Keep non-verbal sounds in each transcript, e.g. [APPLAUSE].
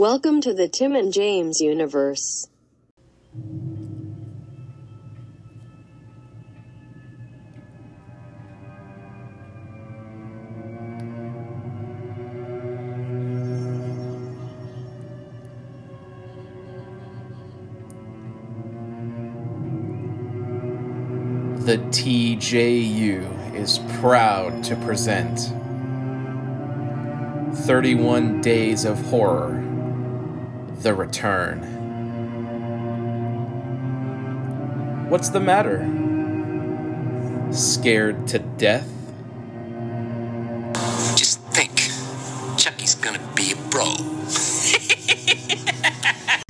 Welcome to the Tim and James universe. The TJU is proud to present 31 Days of Horror The Return. What's the matter? Scared to death? Just think, Chucky's gonna be a bro. [LAUGHS]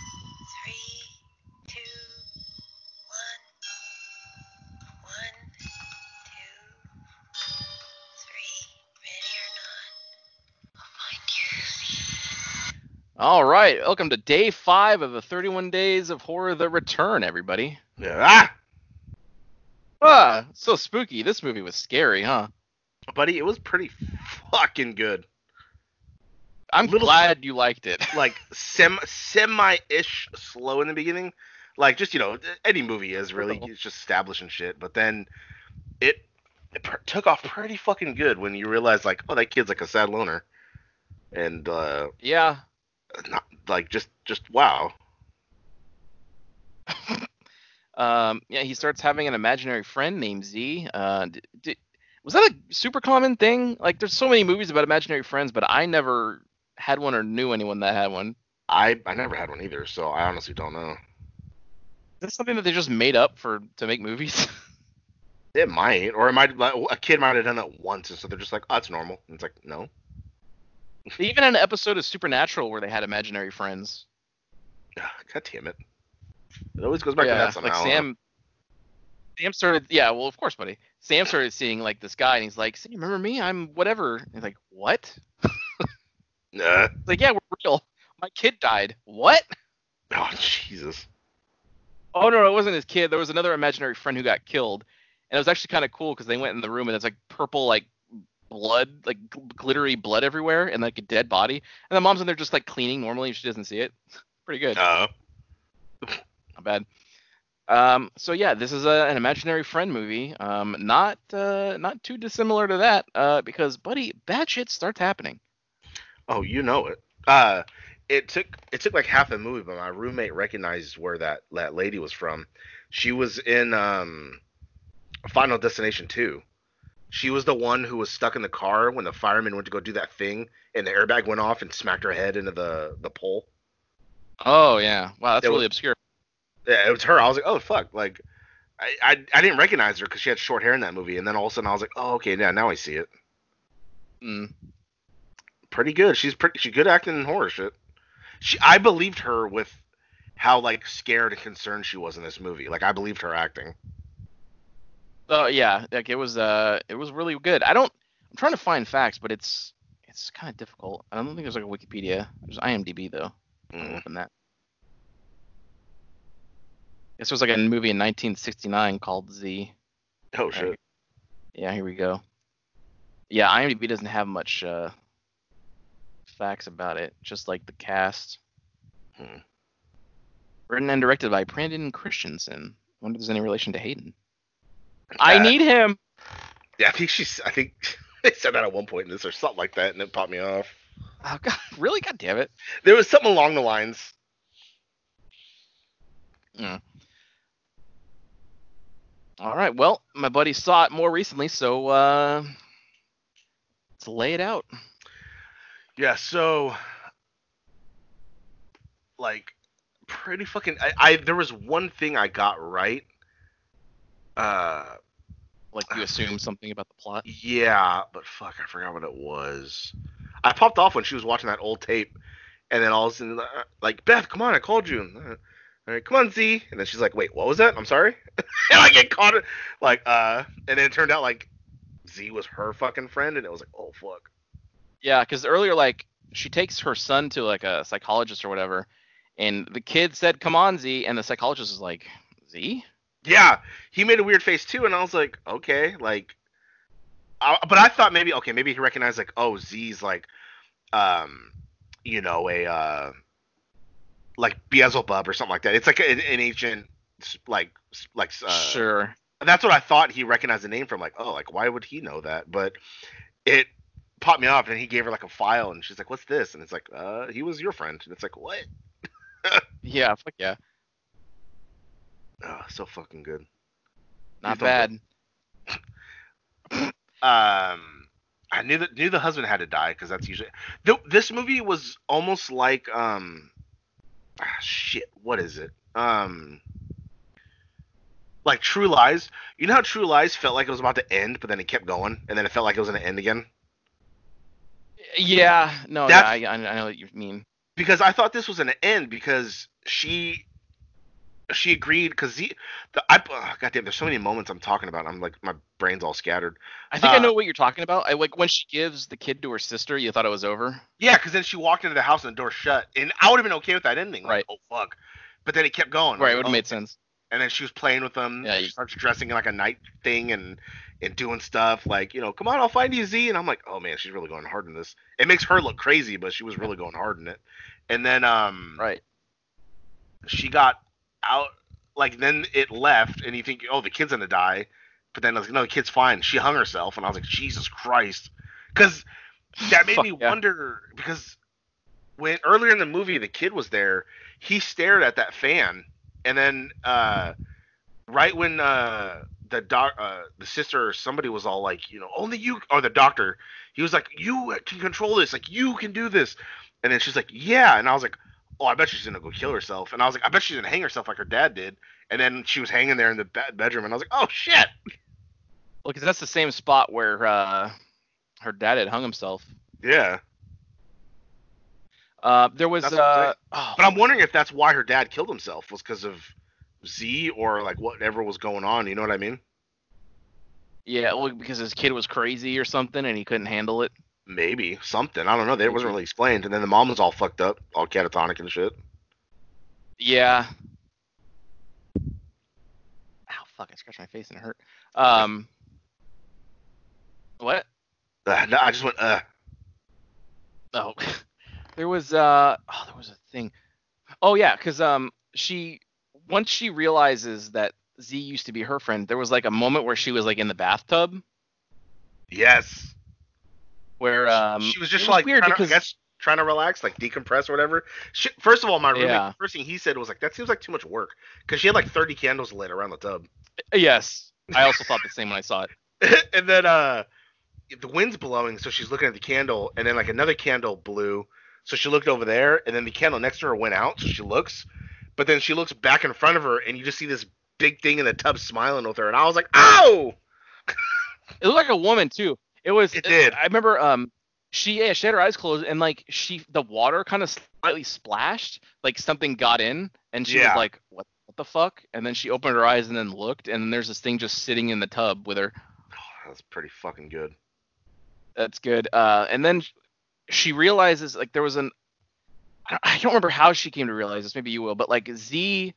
right, welcome to day five of the 31 Days of Horror: The Return, everybody. Ah, Ah, so spooky. This movie was scary, huh? buddy, it was pretty fucking good. I'm Little- glad you liked it. [LAUGHS] Like sem semi-ish slow in the beginning, like just you know any movie is really it's just establishing shit. But then it it pr- took off pretty fucking good when you realize like oh that kid's like a sad loner, and uh yeah. Not like just just wow. Um, yeah, he starts having an imaginary friend named Z. Uh, d- d- was that a super common thing? Like, there's so many movies about imaginary friends, but I never had one or knew anyone that had one. I I never had one either, so I honestly don't know. Is that something that they just made up for to make movies? [LAUGHS] It might, or it might like, a kid might have done it once, and so they're just like, oh, it's normal. And it's like, no. Even an episode of Supernatural where they had imaginary friends. God damn it. It always goes back yeah, to that somehow. like huh? Sam. Sam started, yeah, well, of course, buddy. Sam started seeing like this guy, and he's like, "See, remember me? I'm whatever." And he's like, "What?" [LAUGHS] Nah. He's like, "Yeah, we're real. My kid died. What?" Oh Jesus. Oh no, no, it wasn't his kid. There was another imaginary friend who got killed, and it was actually kind of cool because they went in the room and it's like purple, like blood, like gl- glittery blood everywhere, and like a dead body. And the mom's in there just like cleaning normally, and she doesn't see it. [LAUGHS] Pretty good. Uh, [LAUGHS] Not bad. Um, so yeah, this is a, an imaginary friend movie. Um, not uh, not too dissimilar to that, uh, because buddy, bad shit starts happening. oh, you know it. Uh, it took it took like half the movie, but my roommate recognized where that that lady was from. She was in um, Final Destination 2. She was the one who was stuck in the car when the fireman went to go do that thing, and the airbag went off and smacked her head into the the pole. Oh yeah, wow, that's It was- really obscure. Yeah, it was her. I was like, oh fuck, like. I, I, I didn't recognize her because she had short hair in that movie, and then all of a sudden I was like, oh okay, yeah, now I see it. Mm. pretty good. She's pretty she's good acting in horror shit. She I believed her with how like scared and concerned she was in this movie. Like I believed her acting. Oh yeah, like it was uh, it was really good. I don't. I'm trying to find facts, but it's it's kind of difficult. I don't think there's like a Wikipedia. There's IMDb though. Mm. open that. This was like a movie in 1969 called Z. Oh shit. Yeah, here we go. Yeah, IMDb doesn't have much uh, facts about it, just like the cast. Hmm. Written and directed by Brandon Christensen. I wonder if there's any relation to Hayden. I Uh, need him. Yeah, I think she's I think [LAUGHS] they said that at one point in this or something like that, and it popped me off. Oh God, [LAUGHS] really? God damn it. There was something along the lines. All right. Well, my buddy saw it more recently, so uh, let's lay it out. Yeah, so like pretty fucking I, I there was one thing I got right. Uh Like you assume something about the plot. Yeah, but fuck, I forgot what it was. I popped off when she was watching that old tape, and then all of a sudden, uh, like, Beth, come on, I called you. Uh, All right, come on, Z. And then she's like, wait, what was that? I'm sorry. [LAUGHS] and I get caught, like, uh, and then it turned out like Z was her fucking friend, and it was like, oh fuck. Yeah, because earlier, like, she takes her son to like a psychologist or whatever, and the kid said, "Come on, Z," and the psychologist is like, "Z." Yeah, he made a weird face too, and I was like, okay, like, I, but I thought maybe okay, maybe he recognized like, oh, Z's like, um, you know, a uh, like Beelzebub or something like that. It's like an, an ancient like like uh, sure. that's what I thought he recognized the name from. Like, oh, like why would he know that? But it popped me off, and he gave her like a file, and she's like, "What's this?" And it's like, "Uh, he was your friend." And it's like, "What?" [LAUGHS] Yeah, fuck yeah. Oh, so fucking good. Not don't bad. [LAUGHS] Um, I knew that knew the husband had to die because that's usually th- this movie was almost like um, ah, shit. What is it? Um. Like True Lies, you know how True Lies felt like it was about to end, but then it kept going, and then it felt like it was gonna end again. Yeah, no, yeah, I, I know what you mean. because I thought this was an end because she she agreed because the the I oh, goddamn there's so many moments I'm talking about I'm like my brain's all scattered I think I Uh, know what you're talking about. I like when she gives the kid to her sister. You thought it was over. yeah because then she walked into the house and the door shut and I would have been okay with that ending like, Right. oh fuck but then it kept going Right, like, it would have oh. made sense. and then she was playing with them Yeah, she you- starts dressing in like a night thing and and doing stuff like you know come on I'll find you Z and I'm like oh man she's really going hard in this it makes her look crazy but she was really going hard in it and then um Right. she got out like then it left and you think oh the kid's gonna die. But then I was like no the kid's fine. She hung herself and i was like jesus christ. Because that made Fuck me yeah. wonder because when earlier in the movie the kid was there he stared at that fan and then uh right when uh the doc uh the sister or somebody was all like you know only you or the doctor he was like you can control this. Like you can do this. And then she's like yeah. And i was like oh, I bet she's gonna go kill herself. And I was like, I bet she's gonna hang herself like her dad did. And then she was hanging there in the be- bedroom, and I was like, oh shit. Well, because that's the same spot where uh, her dad had hung himself. Yeah. Uh, there was. That's what I'm Uh, oh, But I'm wondering if that's why her dad killed himself was because of Z or like whatever was going on. You know what I mean? yeah, well, because his kid was crazy or something, and he couldn't handle it. Maybe something. I don't know. It wasn't really explained. And then the mom was all fucked up, all catatonic and shit. Yeah. Ow, fuck! I scratched my face and it hurt. Um. What? Uh, no, I just went. Uh, Oh, [LAUGHS] there was uh oh there was a thing. Oh yeah, because um she once she realizes that Z used to be her friend, there was like a moment where she was like in the bathtub yes. Where um she was just it like weird trying to, I because guess, trying to relax, like decompress or whatever. She, first of all, my roommate, Yeah. first thing he said was like, "That seems like too much work," because she had like 30 candles lit around the tub. yes, I also thought the same when I saw it. [LAUGHS] and then uh the wind's blowing so she's looking at the candle and then like another candle blew so she looked over there and then the candle next to her went out so she looks but then she looks back in front of her and you just see this big thing in the tub smiling with her and i was like ow [LAUGHS] It looked like a woman too. It was. It did. I remember um she yeah she had her eyes closed and like she the water kind of slightly splashed like something got in and she Yeah. was like what what the fuck and then she opened her eyes and then looked and there's this thing just sitting in the tub with her. that's pretty fucking good That's good. Uh, and then she realizes like there was an I don't- I don't remember how she came to realize this. Maybe you will, but like Z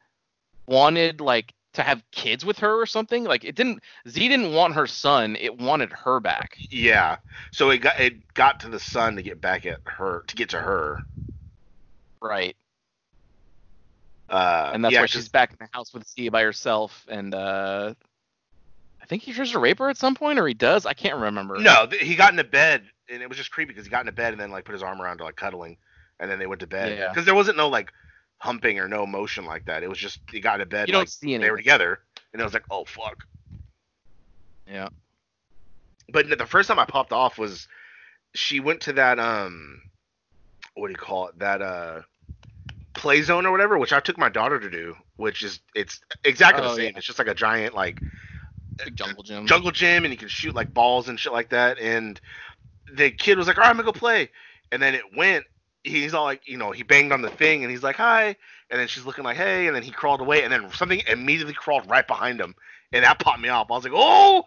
wanted like to have kids with her or something. Like it didn't. Z didn't want her son. It wanted her back. yeah so it got it got to the son to get back at her to get to her Right. uh And that's yeah, why she's back in the house with Z by herself. And uh, I think he tries to rape her at some point, or he does. I can't remember. no th- he got into bed and it was just creepy because he got into bed and then like put his arm around her like cuddling and then they went to bed Yeah. because there wasn't no like humping or no motion like that it was just he got into bed You don't like, see they were together and it was like oh fuck Yeah. but the first time i popped off was she went to that um what do you call it that uh play zone or whatever which i took my daughter to do which is it's exactly Oh, the same yeah. it's just like a giant like Big jungle gym. jungle gym and you can shoot like balls and shit like that. And the kid was like, all right, I'm gonna go play. And then it went. He's all like, you know, he banged on the thing and he's like, hi. And then she's looking like, hey. And then he crawled away. And then something immediately crawled right behind him. And that popped me off. I was like, oh.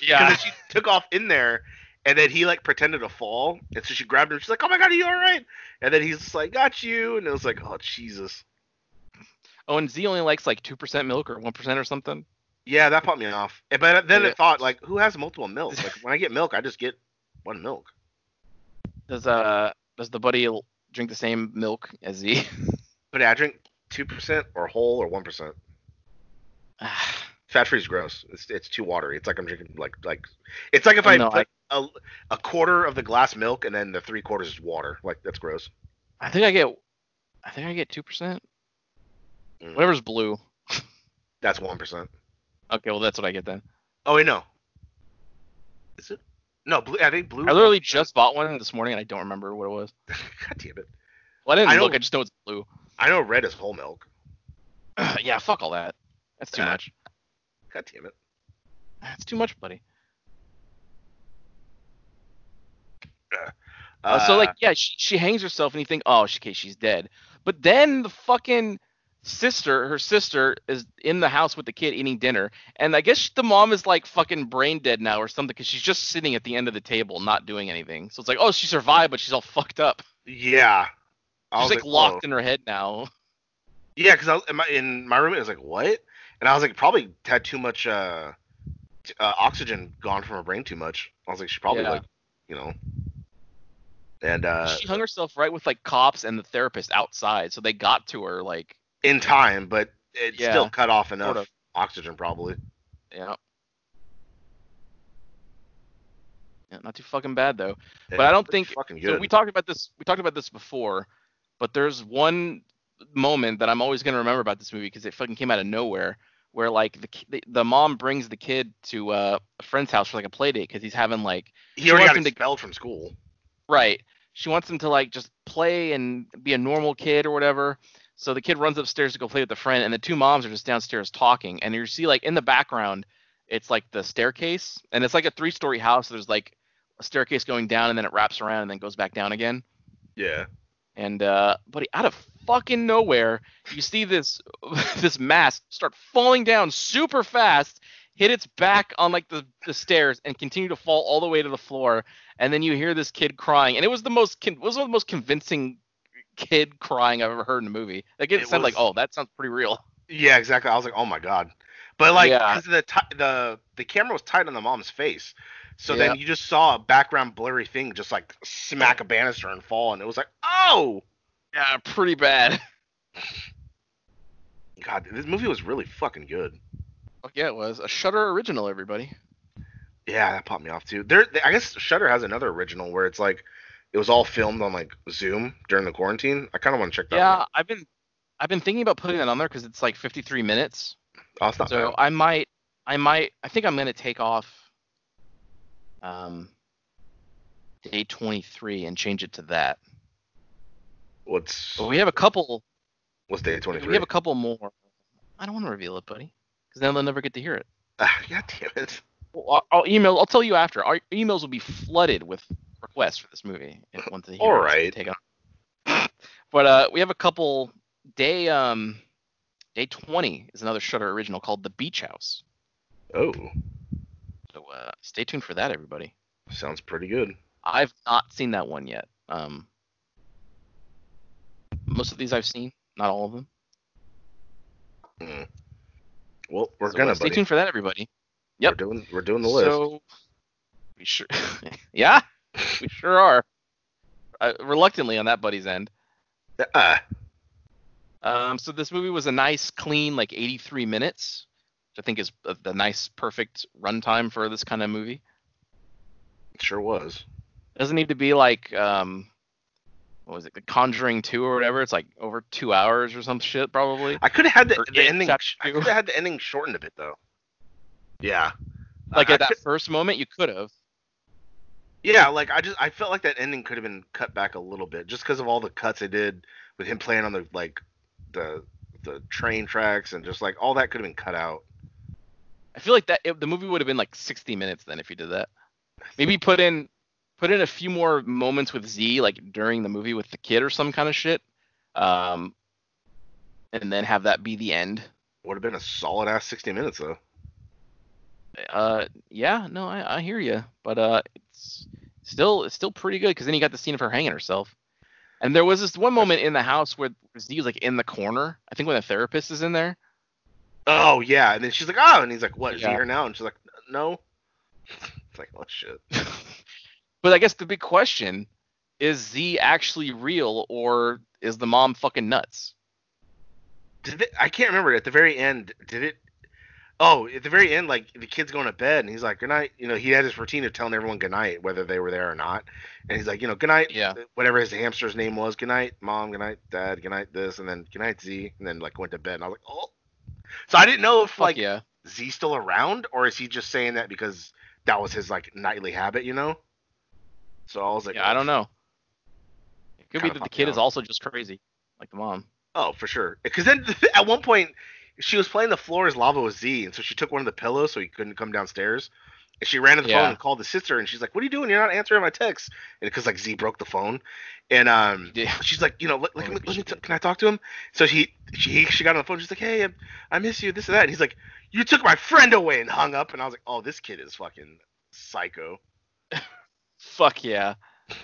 And yeah. then she took off in there. And then he like pretended to fall. And so she grabbed him. She's like, oh my God, are you all right? And then he's just like, got you. And it was like, oh, Jesus. Oh, and Z only likes like two percent milk or one percent or something. Yeah, that popped me off. But then it thought, like, who has multiple milks? Like, when I get milk, I just get one milk. Does uh does the buddy drink the same milk as Z? [LAUGHS] But I drink two percent or whole or one percent. [SIGHS] Fat free is gross. It's it's too watery. It's like I'm drinking like like it's like if I No, put a a quarter of the glass milk and then the three quarters is water. Like that's gross. I think I get, I think I get two percent. Mm. Whatever's blue. That's one percent. Okay, well that's what I get then. Oh wait, no. Is it? No, blue. I think blue. I literally just bought one this morning and I don't remember what it was. [LAUGHS] God damn it! Well, I didn't I know- look. I just know it's blue. I know red is whole milk. [CLEARS THROAT] yeah, fuck all that. That's too Ah. much. God damn it! That's too much, buddy. Uh, Uh, so like, yeah, she, she hangs herself, and you think, oh, okay, she's dead. But then the fucking sister, her sister, is in the house with the kid eating dinner, and I guess the mom is like fucking brain dead now or something because she's just sitting at the end of the table, not doing anything. So it's like, oh, she survived, but she's all fucked up. yeah. I She's like, locked whoa. in her head now. Yeah, because I was in my, in my roommate was like, "What?" And I was like, "Probably had too much uh, uh, oxygen gone from her brain too much." I was like, "She probably Yeah. like, you know." And uh, she hung herself right with like cops and the therapist outside, so they got to her like, in time, but it Yeah, still cut off enough of. oxygen probably. yeah. Yeah, not too fucking bad though. Yeah, But I don't think- So we talked about this. We talked about this before, but there's one moment that I'm always gonna remember about this movie because it fucking came out of nowhere. Where like the the, the mom brings the kid to uh, a friend's house for like a play date because he's having like he already got him to- expelled from school. right. She wants him to like just play and be a normal kid or whatever. So the kid runs upstairs to go play with the friend, and the two moms are just downstairs talking. And you see like in the background, it's like the staircase, and it's like a three-story house. So there's like a staircase going down, and then it wraps around and then goes back down again. Yeah. And uh buddy, out of fucking nowhere, you see this [LAUGHS] this mask start falling down super fast, hit its back on like the, the stairs and continue to fall all the way to the floor. And then you hear this kid crying. And it was the most con- was one of the most convincing kid crying I've ever heard in a movie. Like it, It sounded like, oh, that sounds pretty real. Yeah, exactly. I was like, "Oh my god!" But like, Yeah. the ti the the camera was tight on the mom's face, so Yeah. then you just saw a background blurry thing just like smack a banister and fall, and it was like, "Oh Yeah, pretty bad. [LAUGHS] god!" This movie was really fucking good. Fuck yeah, it was. A Shudder original, everybody. Yeah, that popped me off too. There, I guess Shudder has another original where it's like it was all filmed on like Zoom during the quarantine. I kind of want to check that. Yeah, one. I've been I've been thinking about putting that on there because it's like 53 minutes. Oh, So bad. I might, I might, I think I'm gonna take off um, day 23 and change it to that. What's But we have a couple. what's day 23? We have a couple more. I don't want to reveal it, buddy, because then they'll never get to hear it. Ah, [LAUGHS] god damn it! Well, I'll, I'll email. I'll tell you after. Our emails will be flooded with requests for this movie. If once they hear All right. Take on. [LAUGHS] But uh, we have a couple day um day 20 is another Shudder original called The Beach House. Oh, So uh, stay tuned for that, everybody. sounds pretty good. I've not seen that one yet. Um, most of these I've seen, not all of them. Mm. Well, we're So, gonna uh, stay buddy. tuned for that, everybody. Yep. We're doing we're doing the list. So we sure, [LAUGHS] yeah, [LAUGHS] we sure are. Uh, reluctantly on that buddy's end. Ah, Um, so this movie was a nice, clean, like 83 minutes, which I think is a- the nice, perfect runtime for this kind of movie. it sure was. doesn't need to be like um, what was it, The Conjuring 2 or whatever. It's like over two hours or some shit, probably. I could have had the, the ending. I could have had the ending shortened a bit though. Yeah. Like I- at I that could- first moment, you could have. Yeah, like I just I felt like that ending could have been cut back a little bit just because of all the cuts they did with him playing on the like the the train tracks and just like all that could have been cut out. I feel like that it, the movie would have been like 60 minutes then if you did that. Maybe put in put in a few more moments with Z like during the movie with the kid or some kind of shit. Um and then have that be the end. Would have been a solid ass 60 minutes though. Uh yeah, no, I, I hear you, but uh it's still it's still pretty good because then you got the scene of her hanging herself. And there was this one moment in the house where Z was like in the corner. I think when the therapist is in there. Oh yeah, and then she's like, oh, and he's like, what? Is Yeah. he here now? And she's like, no. It's [LAUGHS] like, oh shit. [LAUGHS] but I guess the big question is Z actually real or is the mom fucking nuts? did it, I can't remember at the very end. Did it? Oh, at the very end, like the kid's going to bed, and he's like, "Good night." You know, he had his routine of telling everyone good night, whether they were there or not. And he's like, you know, good night, Yeah. Uh, whatever his hamster's name was. Good night, mom. Good night, dad. Good night, this, and then good night, Z. And then like went to bed, and I was like, oh. So I didn't know if Fuck like yeah. Z's still around, or is he just saying that because that was his like nightly habit, you know? So I was like, Yeah, I don't know. It could be that the kid is also just crazy, like the mom. Oh, for sure. Because then [LAUGHS] at one point she was playing the floor is lava with Z, and so she took one of the pillows so he couldn't come downstairs. And she ran to the Yeah. phone and called the sister, and she's like, "What are you doing? You're not answering my texts." And because like Z broke the phone, and um, Yeah. [LAUGHS] she's like, you know, let, let, Oh, me, let me t- can I talk to him? So he she she got on the phone. She's like, "Hey, I, I miss you. This and that." And he's like, "You took my friend away," and hung up. And I was like, "Oh, this kid is fucking psycho." [LAUGHS] Fuck yeah. [LAUGHS]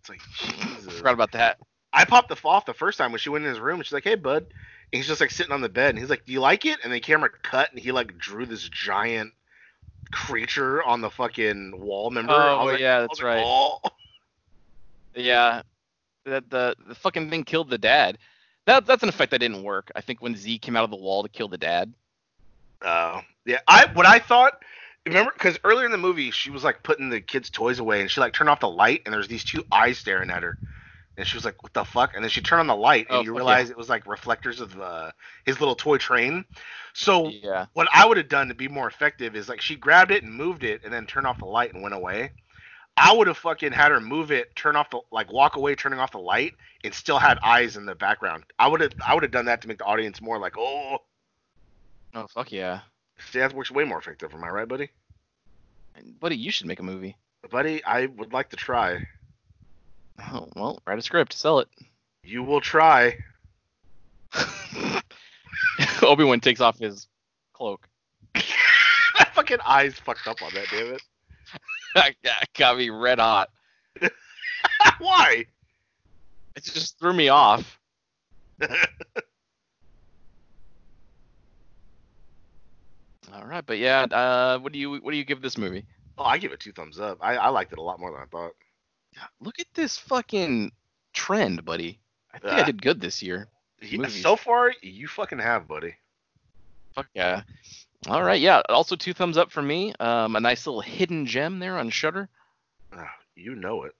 It's like, Jesus. Forgot about that. I popped the off the first time when she went in his room. And she's like, "Hey, bud," and he's just like sitting on the bed, and he's like, "Do you like it?" And the camera cut, and he like drew this giant creature on the fucking wall. Remember? Oh, like- yeah, that's right. "Oh." [LAUGHS] Yeah. That the the fucking thing killed the dad. That that's an effect that didn't work. I think when Z came out of the wall to kill the dad. Oh, yeah. I what I thought. Remember, because earlier in the movie, she was like putting the kids' toys away, and she like turned off the light, and there's these two eyes staring at her, and she was like, "What the fuck?" And then she turned on the light, and Oh, you realize it was like reflectors of uh, his little toy train. So Yeah. what I would have done to be more effective is like she grabbed it and moved it, and then turned off the light and went away. I would have fucking had her move it, turn off the like walk away, turning off the light, and still had eyes in the background. I would have I would have done that to make the audience more like, oh, Oh fuck yeah. see, that works way more effective. Am I right, buddy? Buddy, you should make a movie. Buddy, I would like to try. Oh, well, write a script, sell it. You will try. [LAUGHS] Obi Wan takes off his cloak. [LAUGHS] that fucking eyes fucked up on that, damn it. that [LAUGHS] got me red hot. Why? It just threw me off. All right, but yeah, uh, what do you what do you give this movie? Oh, I give it two thumbs up. I, I liked it a lot more than I thought. Look at this fucking trend, buddy. I think I Ah. did good this year. Yeah, so far, you fucking have, buddy. Fuck yeah. All right, yeah. Also, two thumbs up for me. Um, a nice little hidden gem there on Shudder. Ah, you know it.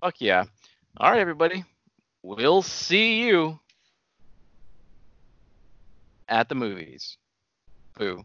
Fuck yeah. All right, everybody. We'll see you at the movies. Boo.